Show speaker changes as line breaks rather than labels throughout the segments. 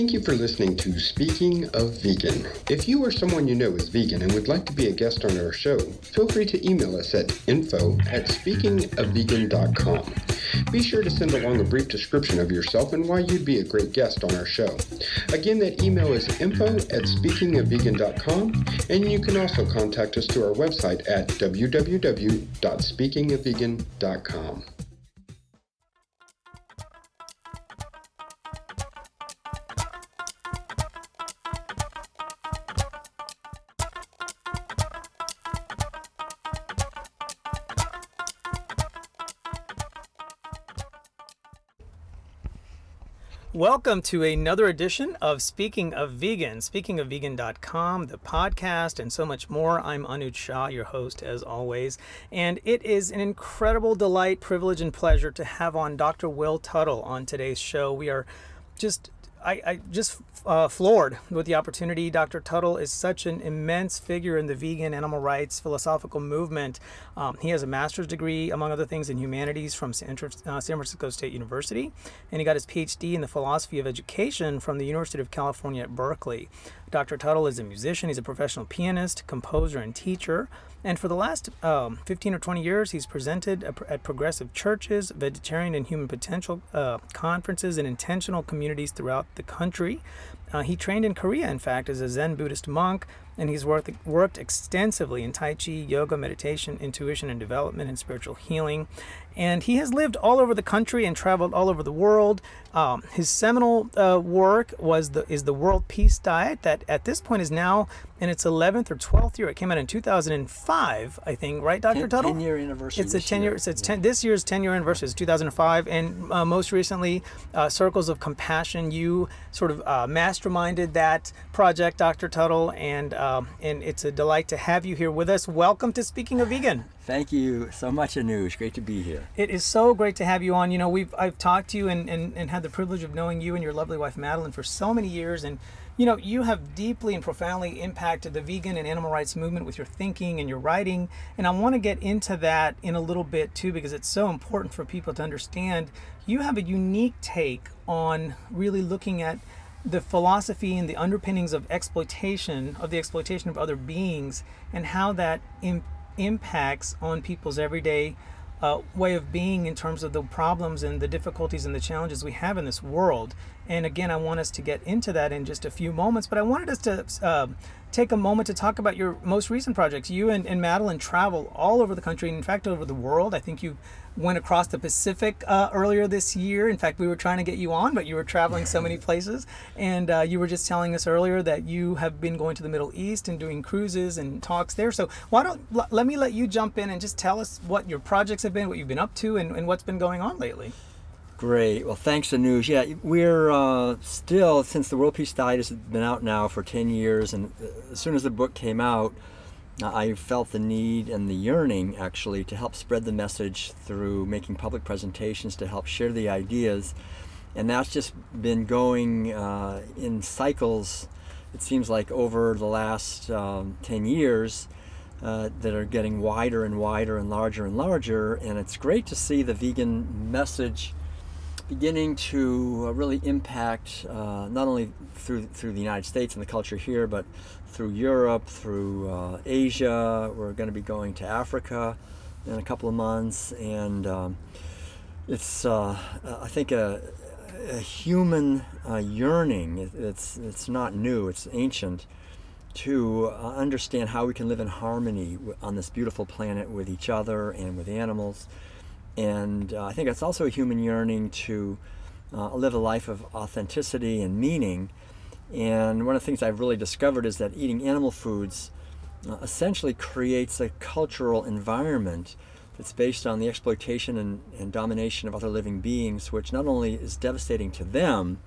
Thank you for listening to Speaking of Vegan. If you or someone you know is vegan and would like to be a guest on our show, feel free to email us at info at speakingofvegan.com. Be sure to send along a brief description of yourself and why you'd be a great guest on our show. Again, that email is info at speakingofvegan.com, and you can also contact us through our website at www.speakingofvegan.com.
Welcome to another edition of Speaking of Vegan, speakingofvegan.com, the podcast, and so much more. I'm Anuj Shah, your host, as always. And it is an incredible delight, privilege, and pleasure to have on Dr. Will Tuttle on today's show. We are just I, I just uh, floored with the opportunity. Dr. Tuttle is such an immense figure in the vegan animal rights philosophical movement. Um, he has a master's degree, among other things, in humanities from San, uh, San, Francisco State University, and he got his PhD in the philosophy of education from the University of California at Berkeley. Dr. Tuttle is a musician, he's a professional pianist, composer, and teacher. And for the last um, 15 or 20 years, he's presented at progressive churches, vegetarian and human potential uh, conferences, and intentional communities throughout the country. Uh, he trained in Korea, in fact, as a Zen Buddhist monk, and he's worked, worked extensively in Tai Chi, yoga, meditation, intuition and development, and spiritual healing. And he has lived all over the country and traveled all over the world. Um, his seminal uh, work was the is the World Peace Diet that at this point is now in its 11th or 12th year. It came out in 2005, I think, right, Dr. Tuttle?
10 year anniversary.
It's a 10 year. It's, it's 10, this year's 10 year anniversary is 2005, and uh, most recently, uh, Circles of Compassion. You sort of uh, masterminded that project, Dr. Tuttle, and um, and it's a delight to have you here with us. Welcome to Speaking of Vegan.
Thank you so much, Anuj. Great to be here.
It is so great to have you on. You know, we've I've talked to you and, and, and had the privilege of knowing you and your lovely wife Madeline for so many years, and you know, you have deeply and profoundly impacted the vegan and animal rights movement with your thinking and your writing, and I want to get into that in a little bit too because it's so important for people to understand. You have a unique take on really looking at the philosophy and the underpinnings of exploitation of the exploitation of other beings and how that Im- impacts on people's everyday uh, way of being in terms of the problems and the difficulties and the challenges we have in this world. And again, I want us to get into that in just a few moments, but I wanted us to uh, take a moment to talk about your most recent projects. You and, and Madeline travel all over the country, in fact, over the world. I think you went across the Pacific uh, earlier this year. In fact, we were trying to get you on, but you were traveling so many places. And uh, you were just telling us earlier that you have been going to the Middle East and doing cruises and talks there. So why don't l- let me let you jump in and just tell us what your projects have been, what you've been up to, and, and what's been going on lately.
Great. Well, thanks, Anuj. Yeah, we're uh, still, since the World Peace Diet has been out now for 10 years, and uh, as soon as the book came out, I felt the need and the yearning actually to help spread the message through making public presentations to help share the ideas. And that's just been going uh, in cycles, it seems like, over the last um, 10 years. Uh, that are getting wider and wider and larger and larger, and it's great to see the vegan message beginning to uh, really impact uh, not only through through the United States and the culture here, but through Europe, through uh, Asia. We're going to be going to Africa in a couple of months, and um, it's uh, I think a, a human uh, yearning. It's it's not new. It's ancient to uh, understand how we can live in harmony on this beautiful planet with each other and with animals and uh, I think it's also a human yearning to uh, live a life of authenticity and meaning. And one of the things I've really discovered is that eating animal foods uh, essentially creates a cultural environment that's based on the exploitation and, and domination of other living beings, which not only is devastating to them,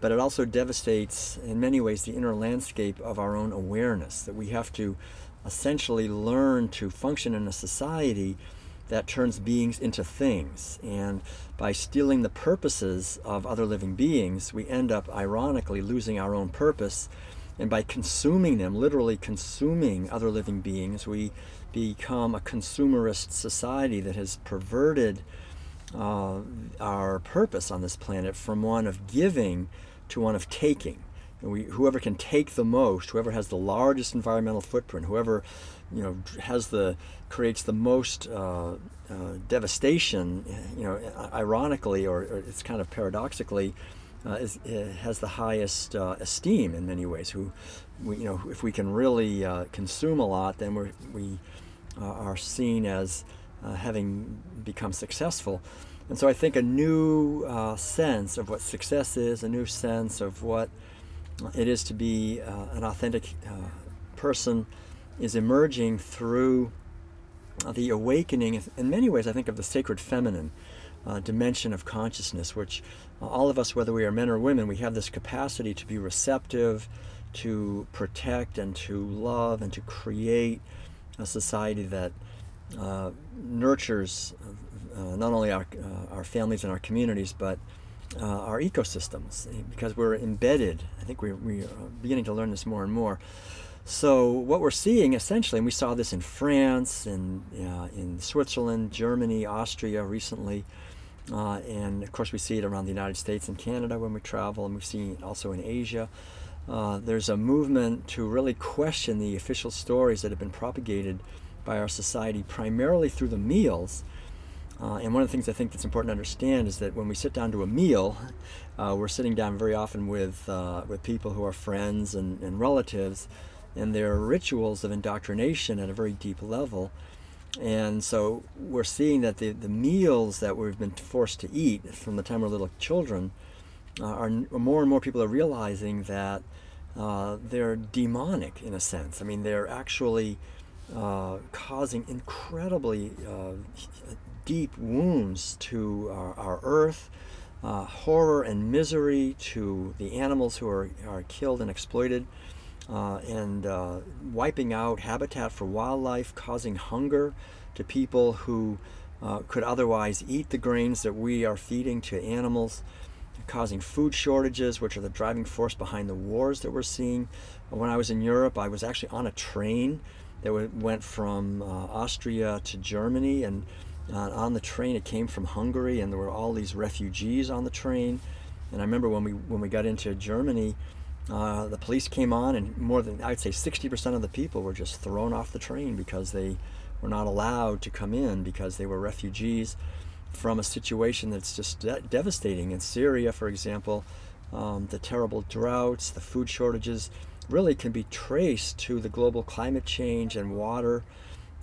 but it also devastates in many ways the inner landscape of our own awareness. That we have to essentially learn to function in a society that turns beings into things. And by stealing the purposes of other living beings, we end up ironically losing our own purpose. And by consuming them, literally consuming other living beings, we become a consumerist society that has perverted uh, our purpose on this planet from one of giving to one of taking. And we, whoever can take the most, whoever has the largest environmental footprint, whoever you know has the creates the most uh, uh, devastation, you know, ironically or, or it's kind of paradoxically, uh, is, has the highest uh, esteem in many ways. Who, we, you know, if we can really uh, consume a lot, then we're, we uh, are seen as having become successful. And so I think a new sense of what success is, a new sense of what it is to be an authentic person is emerging through the awakening, in many ways, I think, of the sacred feminine uh, dimension of consciousness, which uh, all of us, whether we are men or women, we have this capacity to be receptive, to protect, and to love, and to create a society that uh, nurtures uh, not only our, uh, our families and our communities, but uh, our ecosystems, because we're embedded. I think we, we are beginning to learn this more and more so what we're seeing essentially, and we saw this in France and uh, in Switzerland, Germany, Austria recently, uh, and of course we see it around the United States and Canada when we travel, and we've seen it also in Asia. Uh, there's a movement to really question the official stories that have been propagated by our society primarily through the meals. Uh, and one of the things I think that's important to understand is that when we sit down to a meal, uh, we're sitting down very often with uh, with people who are friends and, and relatives and there are rituals of indoctrination at a very deep level. And so we're seeing that the, the meals that we've been forced to eat from the time we're little children uh, are more and more people are realizing that uh, they're demonic in a sense. I mean, they're actually uh, causing incredibly uh, deep wounds to our, our earth, uh, horror and misery to the animals who are, are killed and exploited uh, and uh, wiping out habitat for wildlife, causing hunger to people who uh, could otherwise eat the grains that we are feeding to animals, causing food shortages, which are the driving force behind the wars that we're seeing. When I was in Europe, I was actually on a train that went from uh, Austria to Germany, and uh, on the train it came from Hungary, and there were all these refugees on the train. And I remember when we when we got into Germany, uh, the police came on, and more than I'd say 60% of the people were just thrown off the train because they were not allowed to come in because they were refugees from a situation that's just de- devastating. In Syria, for example, um, the terrible droughts, the food shortages really can be traced to the global climate change and water,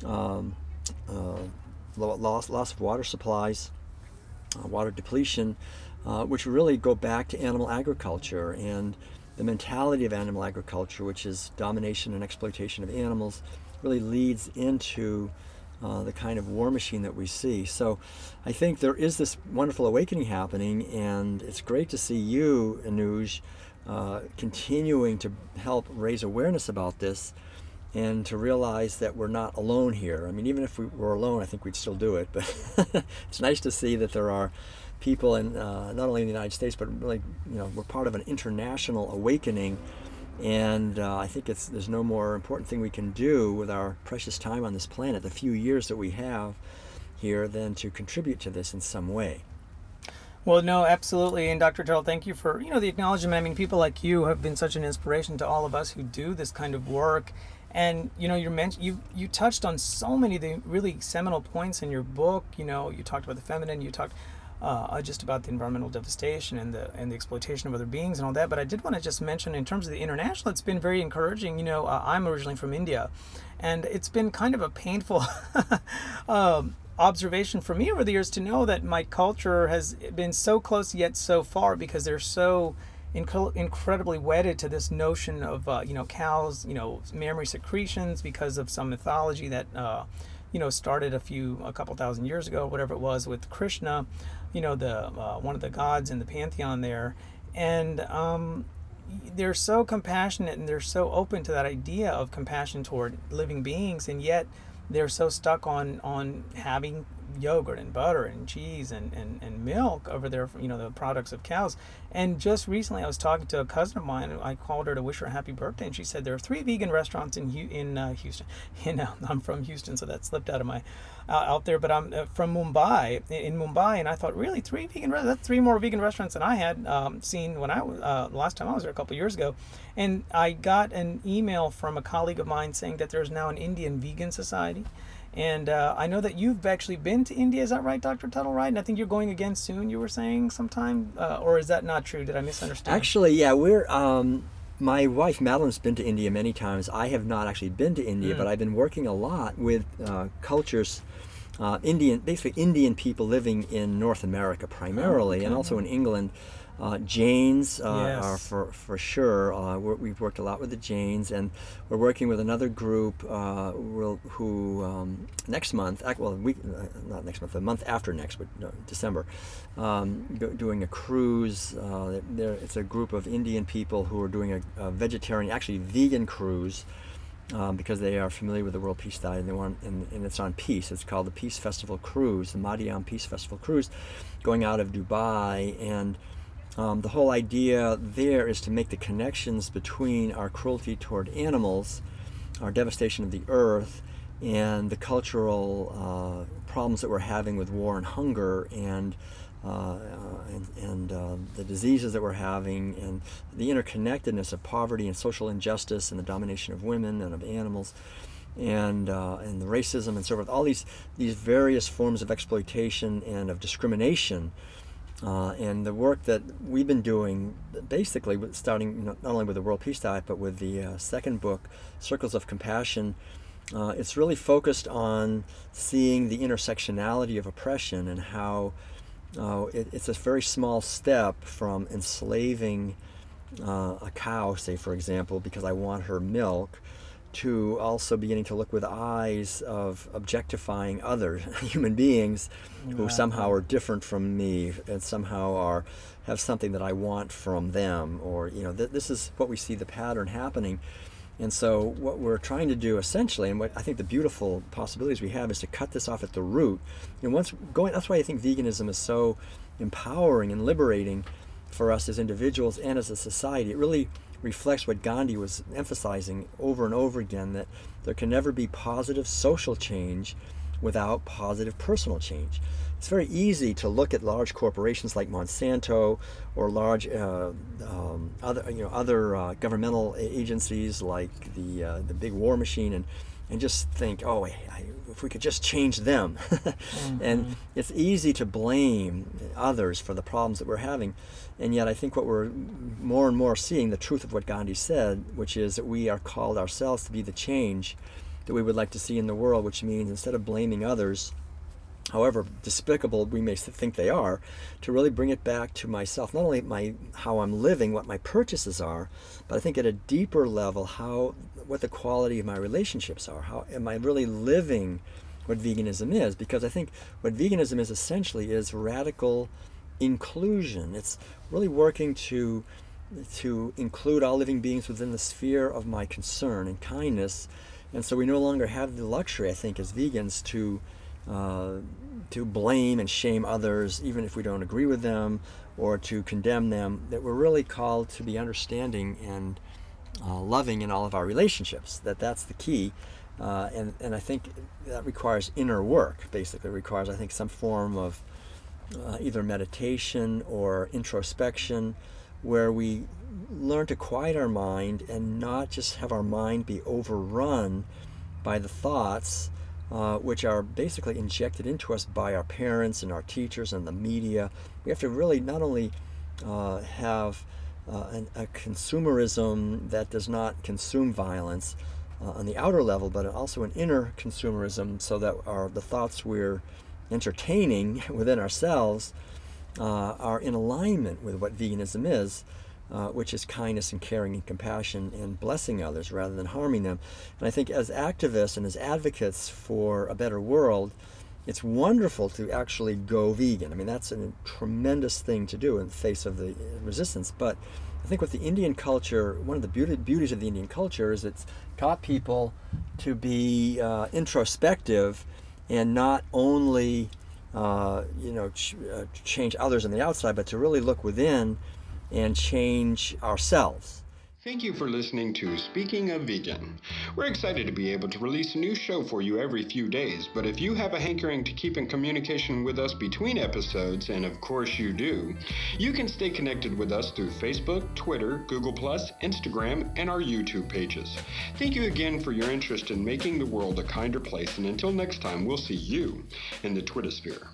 um, uh, loss, loss of water supplies, uh, water depletion, uh, which really go back to animal agriculture and the mentality of animal agriculture, which is domination and exploitation of animals, really leads into uh, the kind of war machine that we see. So I think there is this wonderful awakening happening, and it's great to see you, Anuj, uh, continuing to help raise awareness about this and to realize that we're not alone here. I mean, even if we were alone, I think we'd still do it, but it's nice to see that there are people in uh, not only in the United States, but really, you know, we're part of an international awakening. And uh, I think it's there's no more important thing we can do with our precious time on this planet, the few years that we have here, than to contribute to this in some way.
Well, no, absolutely. And Dr. Tuttle, thank you for, you know, the acknowledgement. I mean, people like you have been such an inspiration to all of us who do this kind of work. And, you know, you're you, you touched on so many of the really seminal points in your book. You know, you talked about the feminine, you talked uh, just about the environmental devastation and the and the exploitation of other beings and all that. But I did want to just mention in terms of the international, it's been very encouraging. You know, uh, I'm originally from India, and it's been kind of a painful. um, observation for me over the years to know that my culture has been so close yet so far because they're so inc- incredibly wedded to this notion of uh, you know cows you know mammary secretions because of some mythology that uh, you know started a few a couple thousand years ago whatever it was with krishna you know the uh, one of the gods in the pantheon there. And um, they're so compassionate and they're so open to that idea of compassion toward living beings and yet they're so stuck on on having yogurt and butter and cheese and, and, and milk over there, you know, the products of cows. And just recently, I was talking to a cousin of mine. I called her to wish her a happy birthday, and she said there are three vegan restaurants in in uh, Houston. You know, I'm from Houston, so that slipped out of my uh, out there. But I'm uh, from Mumbai, in Mumbai, and I thought really three vegan restaurants? that's three more vegan restaurants than I had um, seen when I uh, last time I was there a couple years ago. And I got an email from a colleague of mine saying that there's now an Indian vegan society. And uh, I know that you've actually been to India. Is that right, Dr. Tuttle? Right? And I think you're going again soon. You were saying sometime, uh, or is that not true? Did I misunderstand?
Actually, yeah, we're. Um, my wife Madeline's been to India many times. I have not actually been to India, mm. but I've been working a lot with uh, cultures, uh, Indian, basically Indian people living in North America primarily, oh, okay. and also in England. Uh, Jains uh, yes. are for, for sure. Uh, we've worked a lot with the Jains, and we're working with another group uh, who um, next month, well, week, uh, not next month, the month after next, but no, December, um, doing a cruise. Uh, it's a group of Indian people who are doing a, a vegetarian, actually vegan cruise. Um, because they are familiar with the World Peace Diet and they want, and, and, it's on Peace. It's called the Peace Festival Cruise, the Madiam Peace Festival Cruise, going out of Dubai and um, the whole idea there is to make the connections between our cruelty toward animals, our devastation of the earth, and the cultural uh, problems that we're having with war and hunger and uh, and, and uh, the diseases that we're having and the interconnectedness of poverty and social injustice and the domination of women and of animals and uh, and the racism and so forth. All these these various forms of exploitation and of discrimination uh, and the work that we've been doing, basically starting not only with the World Peace Diet, but with the uh, second book, Circles of Compassion, uh, it's really focused on seeing the intersectionality of oppression and how uh, it, it's a very small step from enslaving uh, a cow, say, for example, because I want her milk, to also beginning to look with eyes of objectifying other human beings who somehow are different from me and somehow are have something that I want from them or you know th- this is what we see the pattern happening. And so what we're trying to do essentially and what I think the beautiful possibilities we have is to cut this off at the root. And once going that's why I think veganism is so empowering and liberating for us as individuals and as a society. It really reflects what Gandhi was emphasizing over and over again that there can never be positive social change without positive personal change. It's very easy to look at large corporations like Monsanto or large uh, um, other you know other uh, governmental agencies like the uh, the big war machine and and just think, oh, I, if we could just change them. mm-hmm. And it's easy to blame others for the problems that we're having. And yet, I think what we're more and more seeing the truth of what Gandhi said, which is that we are called ourselves to be the change that we would like to see in the world, which means instead of blaming others, however despicable we may think they are, to really bring it back to myself. Not only my how I'm living, what my purchases are, but I think at a deeper level, how what the quality of my relationships are. How am I really living what veganism is? Because I think what veganism is essentially is radical inclusion. It's really working to to include all living beings within the sphere of my concern and kindness. And so we no longer have the luxury, I think, as vegans to uh, to blame and shame others, even if we don't agree with them, or to condemn them. That we're really called to be understanding and uh, loving in all of our relationships. That that's the key. Uh, and, and I think that requires inner work, basically. It requires, I think, some form of uh, either meditation or introspection where we learn to quiet our mind and not just have our mind be overrun by the thoughts uh, which are basically injected into us by our parents and our teachers and the media. We have to really not only uh, have uh, an, a consumerism that does not consume violence uh, on the outer level, but also an inner consumerism so that our, the thoughts we're entertaining within ourselves uh, are in alignment with what veganism is. Uh, which is kindness and caring and compassion and blessing others rather than harming them. And I think as activists and as advocates for a better world, it's wonderful to actually go vegan. I mean, that's a tremendous thing to do in the face of the resistance. But I think with the Indian culture, one of the beauty, beauties of the Indian culture is it's taught people to be uh, introspective and not only uh, you know, ch- uh, change others on the outside, but to really look within and change ourselves.
Thank you for listening to Speaking of Vegan. We're excited to be able to release a new show for you every few days, but if you have a hankering to keep in communication with us between episodes, and of course you do, you can stay connected with us through Facebook, Twitter, Google, Instagram, and our YouTube pages. Thank you again for your interest in making the world a kinder place, and until next time, we'll see you in the Twitter sphere.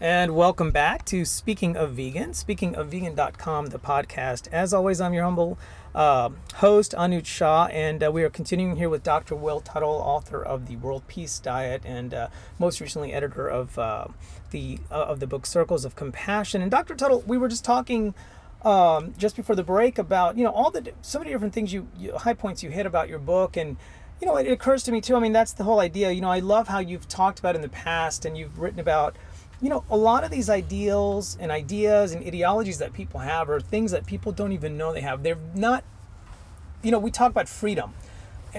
And welcome back to Speaking of Vegan, speakingofvegan.com, the podcast. As always, I'm your humble uh, host, Anuj Shah, and uh, we are continuing here with Dr. Will Tuttle, author of the World Peace Diet and uh, most recently editor of uh, the uh, of the book Circles of Compassion. And Dr. Tuttle, we were just talking um, just before the break about you know all the so many different things you, you high points you hit about your book and you know it occurs to me too i mean that's the whole idea you know i love how you've talked about in the past and you've written about you know, a lot of these ideals and ideas and ideologies that people have are things that people don't even know they have. They're not, you know, we talk about freedom,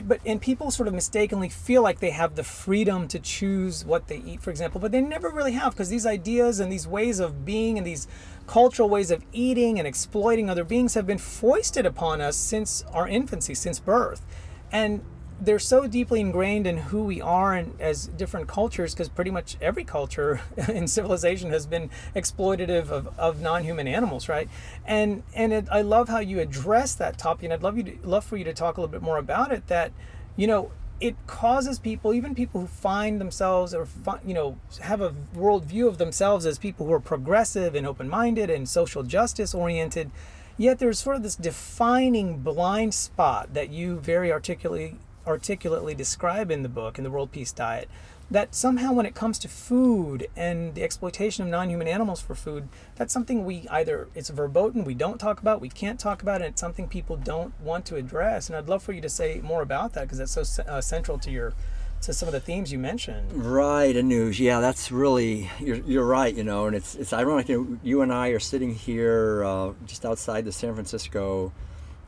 but and people sort of mistakenly feel like they have the freedom to choose what they eat, for example, but they never really have because these ideas and these ways of being and these cultural ways of eating and exploiting other beings have been foisted upon us since our infancy, since birth, and they're so deeply ingrained in who we are and as different cultures because pretty much every culture in civilization has been exploitative of, of non-human animals right? And and it, i love how you address that topic and i'd love you to, love for you to talk a little bit more about it that you know it causes people even people who find themselves or you know have a worldview of themselves as people who are progressive and open-minded and social justice oriented yet there's sort of this defining blind spot that you very articulately articulately describe in the book, in the World Peace Diet, that somehow when it comes to food and the exploitation of non-human animals for food, that's something we either it's verboten, we don't talk about, we can't talk about, and it's something people don't want to address. And I'd love for you to say more about that because that's so uh, central to your to some of the themes you mentioned.
Right, Anuj. Yeah, that's really you're, you're right. You know, and it's it's ironic. You, know, you and I are sitting here uh, just outside the San Francisco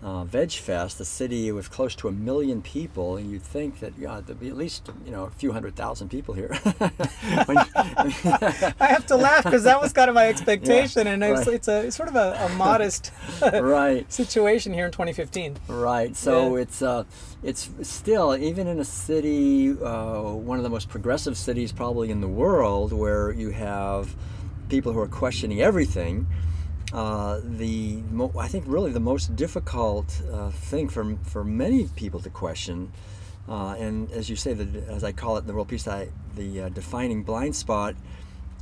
uh, Veg Fest, a city with close to a million people, and you'd think that there'd be at least you know a few hundred thousand people here.
when, I have to laugh because that was kind of my expectation, yeah, and it's, right. it's a it's sort of a, a modest
right
situation here in 2015.
Right. So yeah. it's uh, it's still even in a city, uh, one of the most progressive cities probably in the world, where you have people who are questioning everything uh, the mo- I think really the most difficult uh, thing for for many people to question, uh, and as you say, the, as I call it the World Peace Diet, the uh, defining blind spot,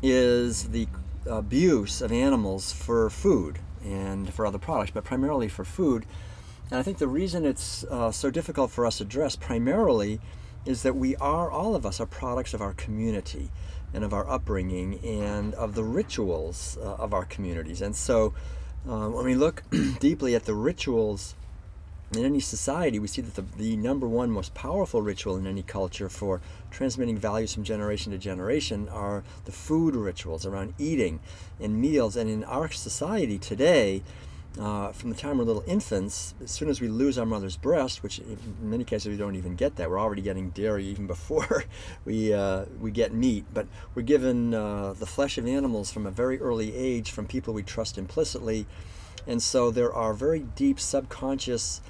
is the abuse of animals for food and for other products, but primarily for food. And I think the reason it's uh, so difficult for us to address primarily is that we are all of us are products of our community and of our upbringing and of the rituals uh, of our communities. And so, uh, when we look deeply at the rituals in any society, we see that the, the number one most powerful ritual in any culture for transmitting values from generation to generation are the food rituals around eating and meals. And in our society today, uh, from the time we're little infants, as soon as we lose our mother's breast, which in many cases we don't even get that, we're already getting dairy even before we uh, we get meat. But we're given uh, the flesh of animals from a very early age from people we trust implicitly, and so there are very deep subconscious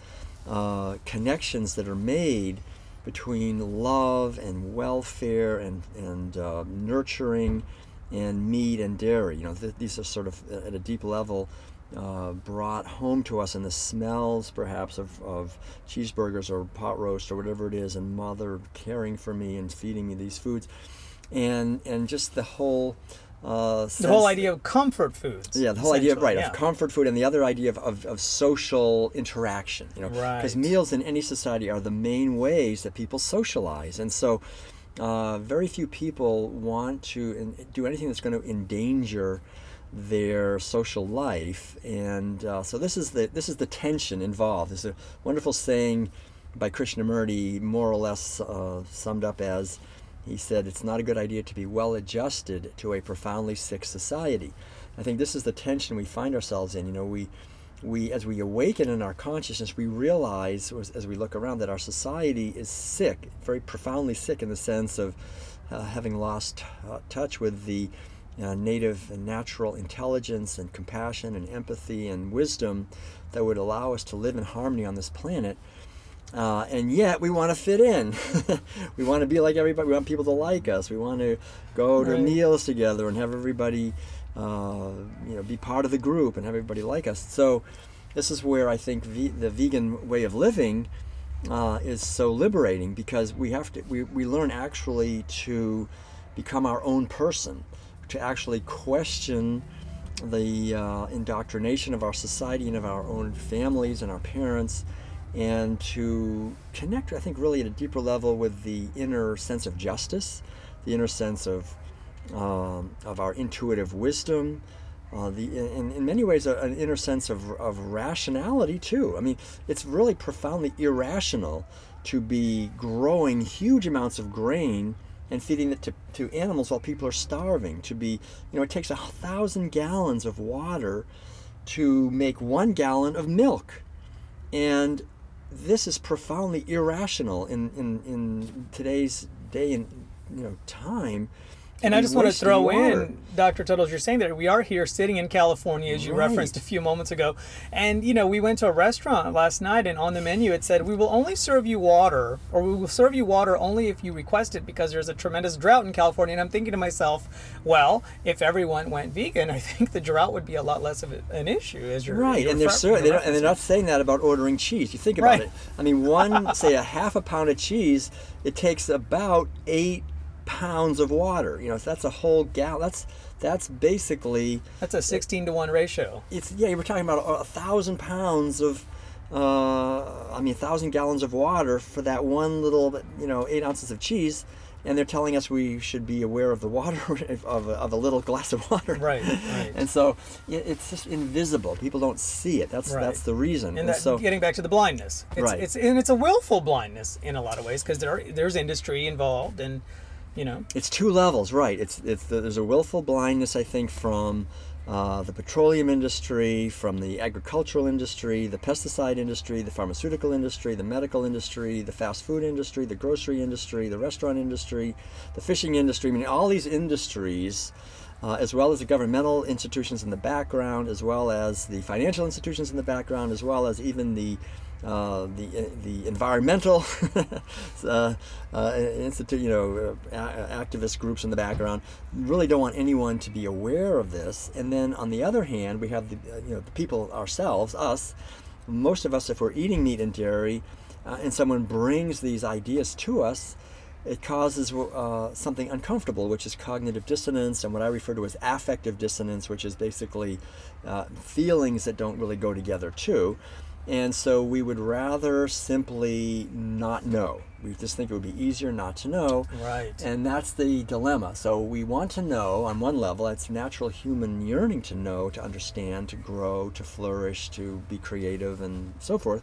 uh, connections that are made between love and welfare and and uh, nurturing and meat and dairy. You know, th- these are sort of at a deep level uh, brought home to us and the smells perhaps of, of cheeseburgers or pot roast or whatever it is and mother caring for me and feeding me these foods and and just the whole uh,
the whole idea of comfort foods.
Yeah, the whole idea of right yeah. of comfort food and the other idea of, of, of social interaction. You know, because
right.
meals in any society are the main ways that people socialize, and so uh, very few people want to do anything that's going to endanger their social life, and uh, so this is the this is the tension involved. There's a wonderful saying by Krishnamurti, more or less uh, summed up as he said, "It's not a good idea to be well adjusted to a profoundly sick society." I think this is the tension we find ourselves in. You know, we we as we awaken in our consciousness, we realize as we look around that our society is sick, very profoundly sick in the sense of uh, having lost uh, touch with the uh, native and natural intelligence and compassion and empathy and wisdom that would allow us to live in harmony on this planet. Uh, and yet we want to fit in. we want to be like everybody. We want people to like us. We want to go to
Right.
meals together and have everybody, uh, you know, be part of the group and have everybody like us. So, this is where I think ve- the vegan way of living uh, is so liberating because we have to. We, we learn actually to become our own person, to actually question the uh, indoctrination of our society and of our own families and our parents, and to connect, I think, really at a deeper level with the inner sense of justice, the inner sense of um, of our intuitive wisdom, uh, the in, in many ways an inner sense of, of rationality too. I mean, it's really profoundly irrational to be growing huge amounts of grain and feeding it to, to animals while people are starving. To be, you know, it takes a thousand gallons of water to make one gallon of milk. And this is profoundly irrational in, in, in today's day and you know time.
And I just want to throw in, Dr. Tuttles, you're saying that we are here sitting in California, as you
Right.
referenced a few moments ago. And, you know, we went to a restaurant last night, and on the menu it said, We will only serve you water, or we will serve you water only if you request it because there's a tremendous drought in California. And I'm thinking to myself, well, if everyone went vegan, I think the drought would be a lot less of an issue, as you're
Right,
you're
and they're cer- they don't, and they're not saying that about ordering cheese. You think about
Right.
it. I mean, one say a half a pound of cheese, it takes about eight pounds of water. You know, so that's a whole gallon. That's that's basically
That's a 16 to 1 ratio.
it's yeah. We're talking about a, a thousand pounds of. Uh, I mean, a thousand gallons of water for that one little, you know, eight ounces of cheese, and they're telling us we should be aware of the water of a, of a little glass of water.
Right, right.
And so it's just invisible. People don't see it. That's
Right.
that's the reason.
and
And
that,
so
getting back to the blindness it's,
Right.
it's and it's a willful blindness in a lot of ways because there are, there's industry involved and you know
it's two levels, right? It's it's the, there's a willful blindness, I think, from uh, the petroleum industry, from the agricultural industry, the pesticide industry, the pharmaceutical industry, the medical industry, the fast food industry, the grocery industry, the restaurant industry, the fishing industry. I mean, all these industries. Uh, as well as the governmental institutions in the background, as well as the financial institutions in the background, as well as even the uh, the the environmental uh, uh, institute, you know, uh, activist groups in the background really don't want anyone to be aware of this. And then on the other hand, we have the uh, you know the people ourselves, us. Most of us, if we're eating meat and dairy, uh, and someone brings these ideas to us, it causes uh, something uncomfortable, which is cognitive dissonance, and what I refer to as affective dissonance, which is basically uh, feelings that don't really go together, too. And so we would rather simply not know. We just think it would be easier not to know.
right
And that's the dilemma. So we want to know on one level, it's natural human yearning to know, to understand, to grow, to flourish, to be creative, and so forth.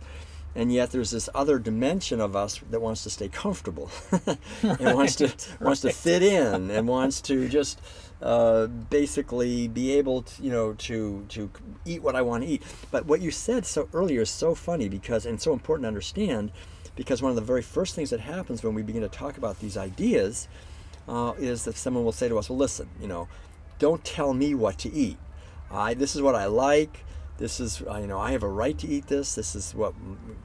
And yet there's this other dimension of us that wants to stay comfortable, and wants to wants to fit in, and wants to just uh, basically be able to, you know, to to eat what I want to eat. But what you said so earlier is so funny because and so important to understand, because one of the very first things that happens when we begin to talk about these ideas uh, is that someone will say to us, "Well, listen, you know, don't tell me what to eat. I this is what I like. This is you know I have a right to eat this. This is what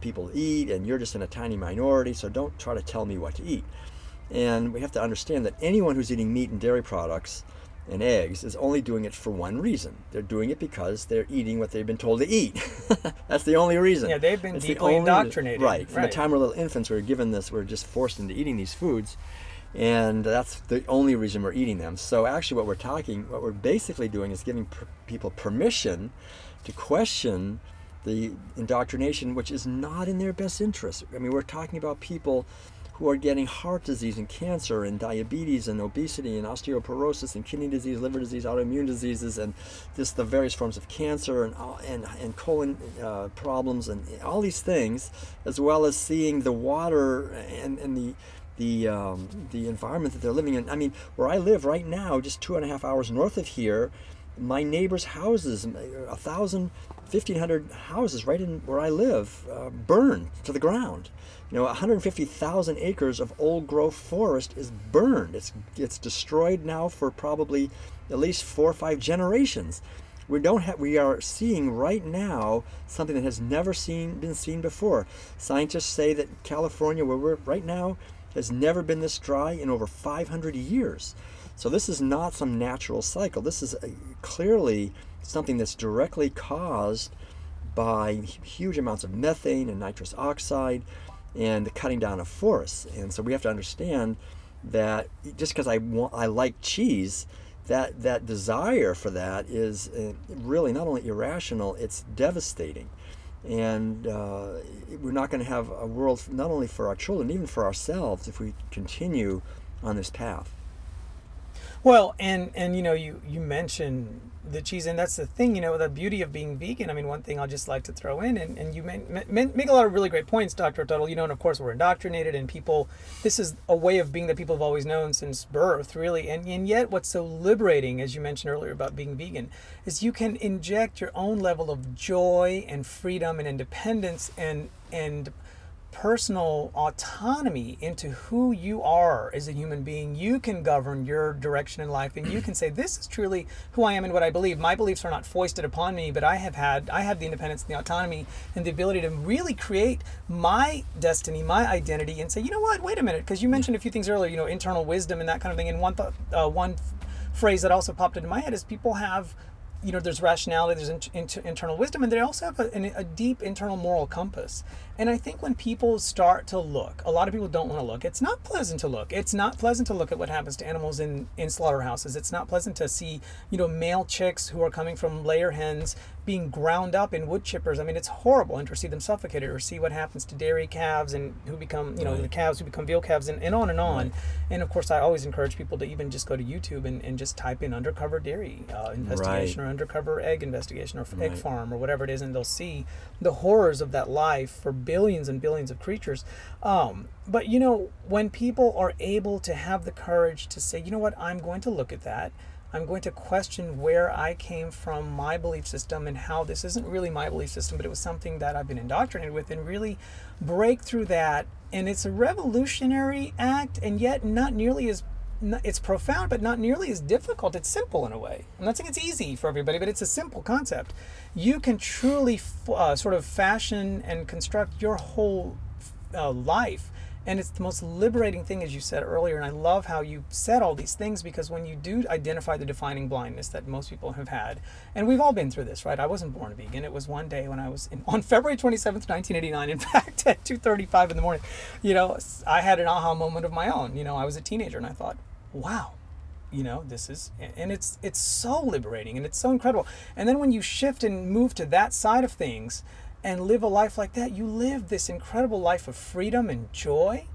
people eat, and you're just in a tiny minority. So don't try to tell me what to eat." And we have to understand that anyone who's eating meat and dairy products and eggs is only doing it for one reason. They're doing it because they're eating what they've been told to eat. That's the only reason.
Yeah, they've been
the
deeply
only
indoctrinated.
Right. From
Right.
the time we're little infants, we're given this. We're just forced into eating these foods, and that's the only reason we're eating them. So actually, what we're talking, what we're basically doing, is giving per- people permission to question the indoctrination, which is not in their best interest. I mean, we're talking about people who are getting heart disease and cancer and diabetes and obesity and osteoporosis and kidney disease, liver disease, autoimmune diseases, and just the various forms of cancer and and, and colon uh, problems and all these things, as well as seeing the water and, and the the um, the environment that they're living in. I mean, where I live right now, just two and a half hours north of here, my neighbors' houses, a thousand 1,500 houses right in where I live uh, burned to the ground. You know, 150,000 acres of old growth forest is burned. It's it's destroyed now for probably at least four or five generations. We don't have. We are seeing right now something that has never seen been seen before. Scientists say that California, where we're right now, has never been this dry in over 500 years. So this is not some natural cycle. This is a, clearly something that's directly caused by huge amounts of methane and nitrous oxide and the cutting down of forests. And so we have to understand that just because I want, I like cheese, that that desire for that is uh, really not only irrational, it's devastating. And uh, we're not going to have a world not only for our children, even for ourselves, if we continue on this path.
Well, and and you know, you you mentioned the cheese, and that's the thing, you know, the beauty of being vegan. I mean, one thing I'll just like to throw in, and, and you make, make a lot of really great points, Dr. Tuttle. You know, and of course, we're indoctrinated, and people, this is a way of being that people have always known since birth, really. And, and yet, what's so liberating, as you mentioned earlier about being vegan, is you can inject your own level of joy and freedom and independence and, and personal autonomy into who you are as a human being. You can govern your direction in life and you can say, This is truly who I am and what I believe. My beliefs are not foisted upon me, but I have had I have the independence and the autonomy and the ability to really create my destiny, my identity, and say, you know what, wait a minute, because you mentioned a few things earlier, you know, internal wisdom and that kind of thing. And one th- uh, one phrase that also popped into my head is people have you know, there's rationality, there's in, in, internal wisdom, and they also have a, a, deep internal moral compass. And I think when people start to look, a lot of people don't want to look. It's not pleasant to look. It's not pleasant to look at what happens to animals in, in slaughterhouses. It's not pleasant to see, you know, male chicks who are coming from layer hens being ground up in wood chippers. I mean, it's horrible. And to see them suffocated or see what happens to dairy calves and who become, you know, right. the calves who become veal calves and, and on and on. Right. And of course, I always encourage people to even just go to YouTube and, and just type in undercover dairy uh, investigation right. or undercover egg investigation or egg farm or whatever it is, and they'll see the horrors of that life for billions and billions of creatures. Um, but, you know, when people are able to have the courage to say, you know what, I'm going to look at that I'm going to question where I came from, my belief system, and how this isn't really my belief system, but it was something that I've been indoctrinated with, and really break through that. And it's a revolutionary act, and yet not nearly as it's profound, but not nearly as difficult. It's simple in a way. I'm not saying it's easy for everybody, but it's a simple concept. You can truly uh, sort of fashion and construct your whole uh, life and it's the most liberating thing, as you said earlier. And I love how you said all these things because when you do identify the defining blindness that most people have had, and we've all been through this, right? I wasn't born a vegan. It was one day when I was in, on February 27th, 1989. In fact, at 2:35 in the morning, you know, I had an aha moment of my own. You know, I was a teenager and I thought, wow, you know this is and it's it's so liberating and it's so incredible. And then when you shift and move to that side of things and live a life like that, you live this incredible life of freedom and joy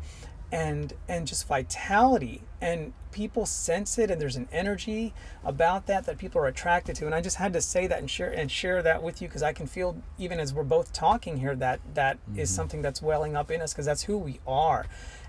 and and just vitality. And people sense it and there's an energy about that that people are attracted to. And I just had to say that and share and share that with you because I can feel even as we're both talking here that that mm-hmm. is something that's welling up in us because that's who we are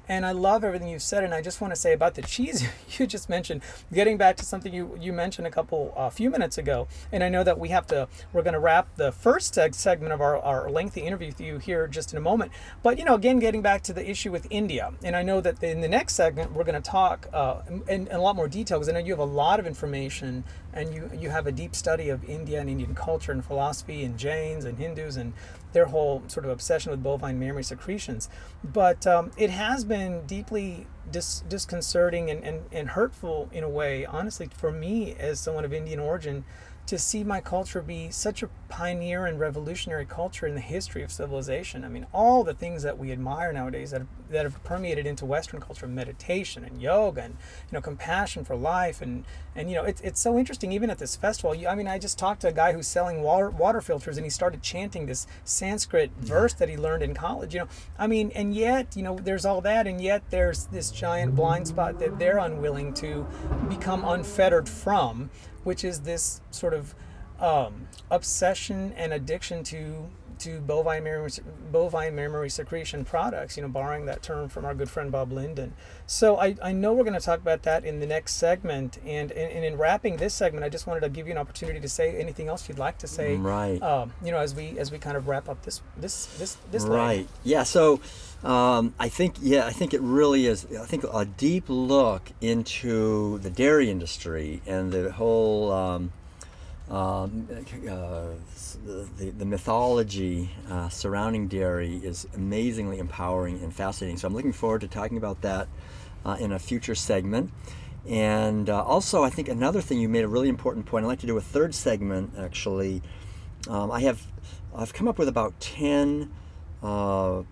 and I love everything you've said. And I just want to say about the cheese you just mentioned, getting back to something you, you mentioned a couple, a uh, few minutes ago. And I know that we have to, we're going to wrap the first seg- segment of our, our lengthy interview with you here just in a moment. But, you know, again, getting back to the issue with India. And I know that in the next segment, we're going to talk uh, in, in a lot more detail because I know you have a lot of information and you, you have a deep study of India and Indian culture and philosophy and Jains and Hindus and their whole sort of obsession with bovine mammary secretions. But um, it has been deeply dis- disconcerting and, and, and hurtful in a way, honestly, for me as someone of Indian origin to see my culture be such a pioneer and revolutionary culture in the history of civilization. I mean, all the things that we admire nowadays that have, that have permeated into Western culture, meditation and yoga and you know compassion for life and and you know it's, it's so interesting. Even at this festival, I mean, I just talked to a guy who's selling water water filters and he started chanting this Sanskrit mm-hmm. verse that he learned in college. You know, I mean, and yet you know there's all that, and yet there's this giant blind spot that they're unwilling to become unfettered from which is this sort of um, obsession and addiction to to bovine mammary, bovine mammary secretion products, you know, borrowing that term from our good friend Bob Linden. So I, I know we're going to talk about that in the next segment. And, and, and, in wrapping this segment, I just wanted to give you an opportunity to say anything else you'd like to say.
Right.
Um, you know, as we as we kind of wrap up this this this this.
Right. Line. Yeah. So. Um, I think, yeah, I think it really is. I think a deep look into the dairy industry and the whole um, um, uh, the, the mythology uh, surrounding dairy is amazingly empowering and fascinating. So I'm looking forward to talking about that uh, in a future segment. And uh, also, I think another thing you made a really important point. I'd like to do a third segment. Actually, um, I have I've come up with about ten uh, uh,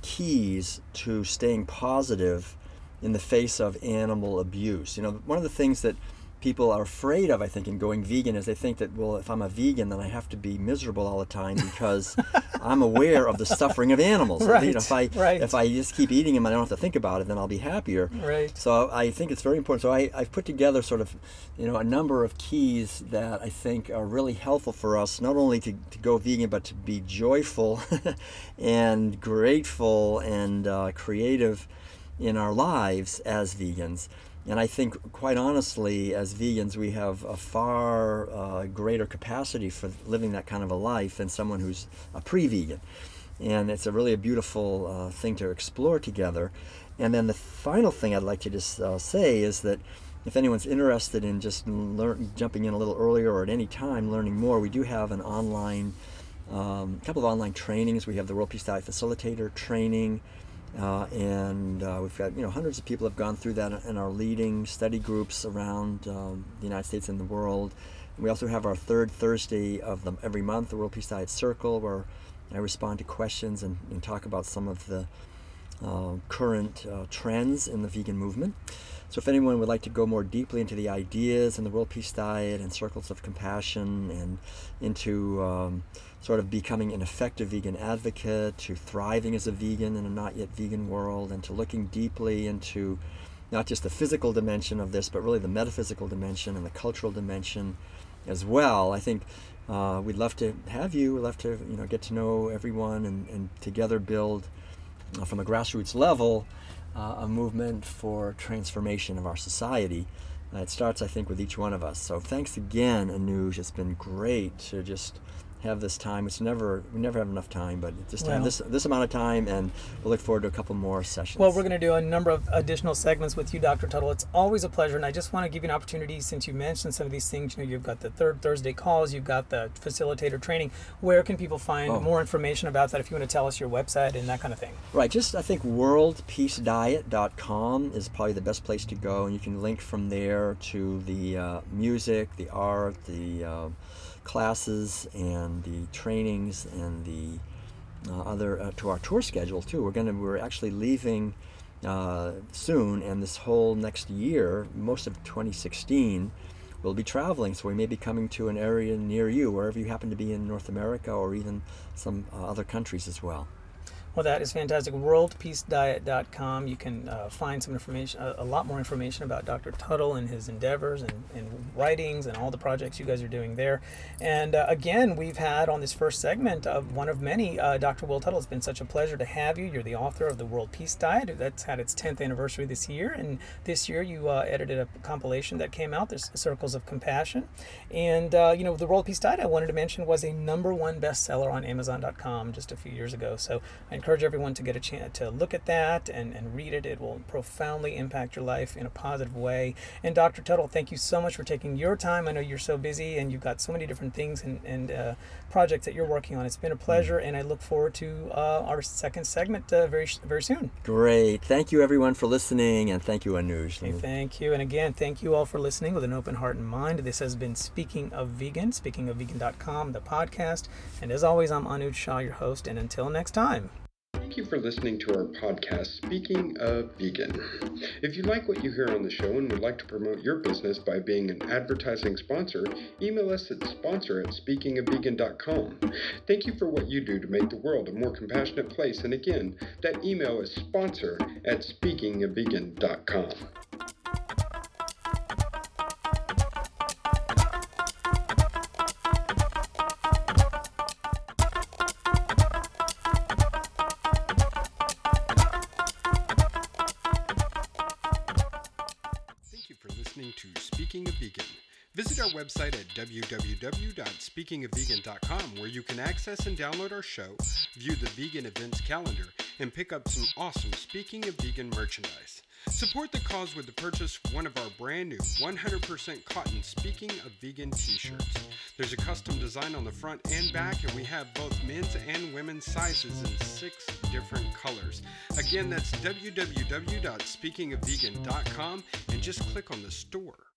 keys to staying positive in the face of animal abuse. You know, one of the things that people are afraid of, I think, in going vegan is they think that, well, if I'm a vegan, then I have to be miserable all the time because I'm aware of the suffering of animals.
Right,
you know, if I
right.
if I just keep eating them, I don't have to think about it, then I'll be happier.
Right.
So I think it's very important. So I, I've put together sort of, you know, a number of keys that I think are really helpful for us, not only to, to go vegan, but to be joyful and grateful and uh, creative in our lives as vegans. And I think, quite honestly, as vegans, we have a far uh, greater capacity for living that kind of a life than someone who's a pre vegan. And it's a really a beautiful uh, thing to explore together. And then the final thing I'd like to just uh, say is that if anyone's interested in just jumping in a little earlier or at any time learning more, we do have an online, um, couple of online trainings. We have the World Peace Diet Facilitator training. Uh, and uh, we've got you know hundreds of people have gone through that in our leading study groups around um, the United States and the world. And we also have our third Thursday of the, every month, the World Peace Diet Circle, where I respond to questions and, and talk about some of the uh, current uh, trends in the vegan movement. So, if anyone would like to go more deeply into the ideas and the World Peace Diet and circles of compassion and into um, sort of becoming an effective vegan advocate, to thriving as a vegan in a not yet vegan world, and to looking deeply into not just the physical dimension of this, but really the metaphysical dimension and the cultural dimension as well. I think uh, we'd love to have you. We'd love to you know get to know everyone and, and together build uh, from a grassroots level uh, a movement for transformation of our society. Uh, it starts, I think, with each one of us. So thanks again, Anuj. It's been great to just have this time. It's never we never have enough time, but just well, this this amount of time, and we'll look forward to a couple more sessions.
Well, we're going to do a number of additional segments with you, Dr. Tuttle. It's always a pleasure, and I just want to give you an opportunity since you mentioned some of these things. You know, you've got the third Thursday calls, you've got the facilitator training. Where can people find oh. more information about that? If you want to tell us your website and that kind of thing.
Right. Just I think worldpeacediet.com is probably the best place to go, and you can link from there to the uh, music, the art, the uh, classes and the trainings and the uh, other uh, to our tour schedule too. We're gonna we're actually leaving uh, soon, and this whole next year, most of 2016, we'll be traveling. So we may be coming to an area near you, wherever you happen to be in North America or even some uh, other countries as well.
Well, that is fantastic. WorldPeaceDiet.com. You can uh, find some information, a, a, lot more information about Dr. Tuttle and his endeavors and, and, writings and all the projects you guys are doing there. And uh, again, we've had on this first segment of one of many, uh, Dr. Will Tuttle. It's been such a pleasure to have you. You're the author of the World Peace Diet. That's had its 10th anniversary this year. And this year you uh, edited a compilation that came out. There's Circles of Compassion. And, uh, you know, the World Peace Diet, I wanted to mention, was a number one bestseller on Amazon.com just a few years ago. So I encourage everyone to get a chance to look at that and, and read it. It will profoundly impact your life in a positive way. And Dr. Tuttle, thank you so much for taking your time. I know you're so busy and you've got so many different things and, and uh, projects that you're working on. It's been a pleasure, and I look forward to uh, our second segment uh, very very soon.
Great. Thank you, everyone, for listening, and thank you, Anuj.
Okay, thank you. And again, thank you all for listening with an open heart and mind. This has been Speaking of Vegan, speakingofvegan.com, the podcast. And as always, I'm Anuj Shah, your host, and until next time.
Thank you for listening to our podcast, Speaking of Vegan. If you like what you hear on the show and would like to promote your business by being an advertising sponsor, email us at sponsor at speakingofvegan.com. Thank you for what you do to make the world a more compassionate place. And again, that email is sponsor at speakingofvegan.com. website at www.speakingofvegan.com where you can access and download our show, view the vegan events calendar, and pick up some awesome Speaking of Vegan merchandise. Support the cause with the purchase of one of our brand new 100% cotton Speaking of Vegan t shirts. There's a custom design on the front and back, and we have both men's and women's sizes in six different colors. Again, that's www.speakingofvegan.com and just click on the store.